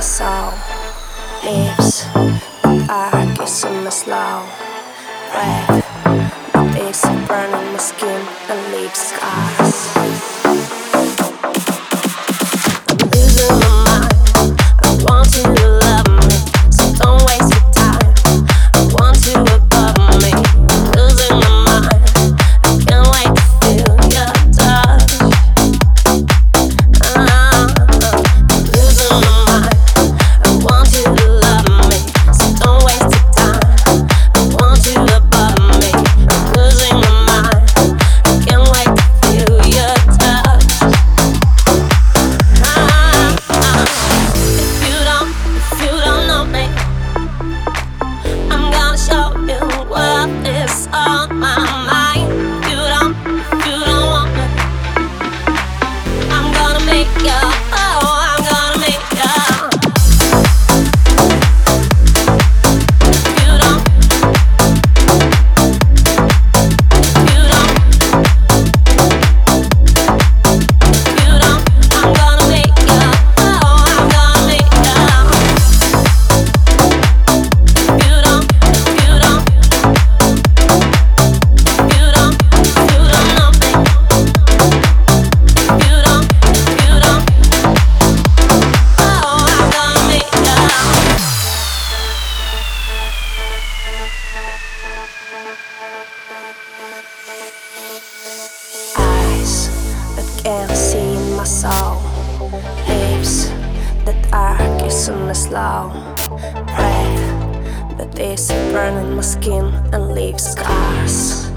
my soul lips, but I guess I'm slow breath. But it's burning my skin and leaves sky. Can't see my soul. Lips that are kissing me slow. Breath that is burning my skin and leaves scars.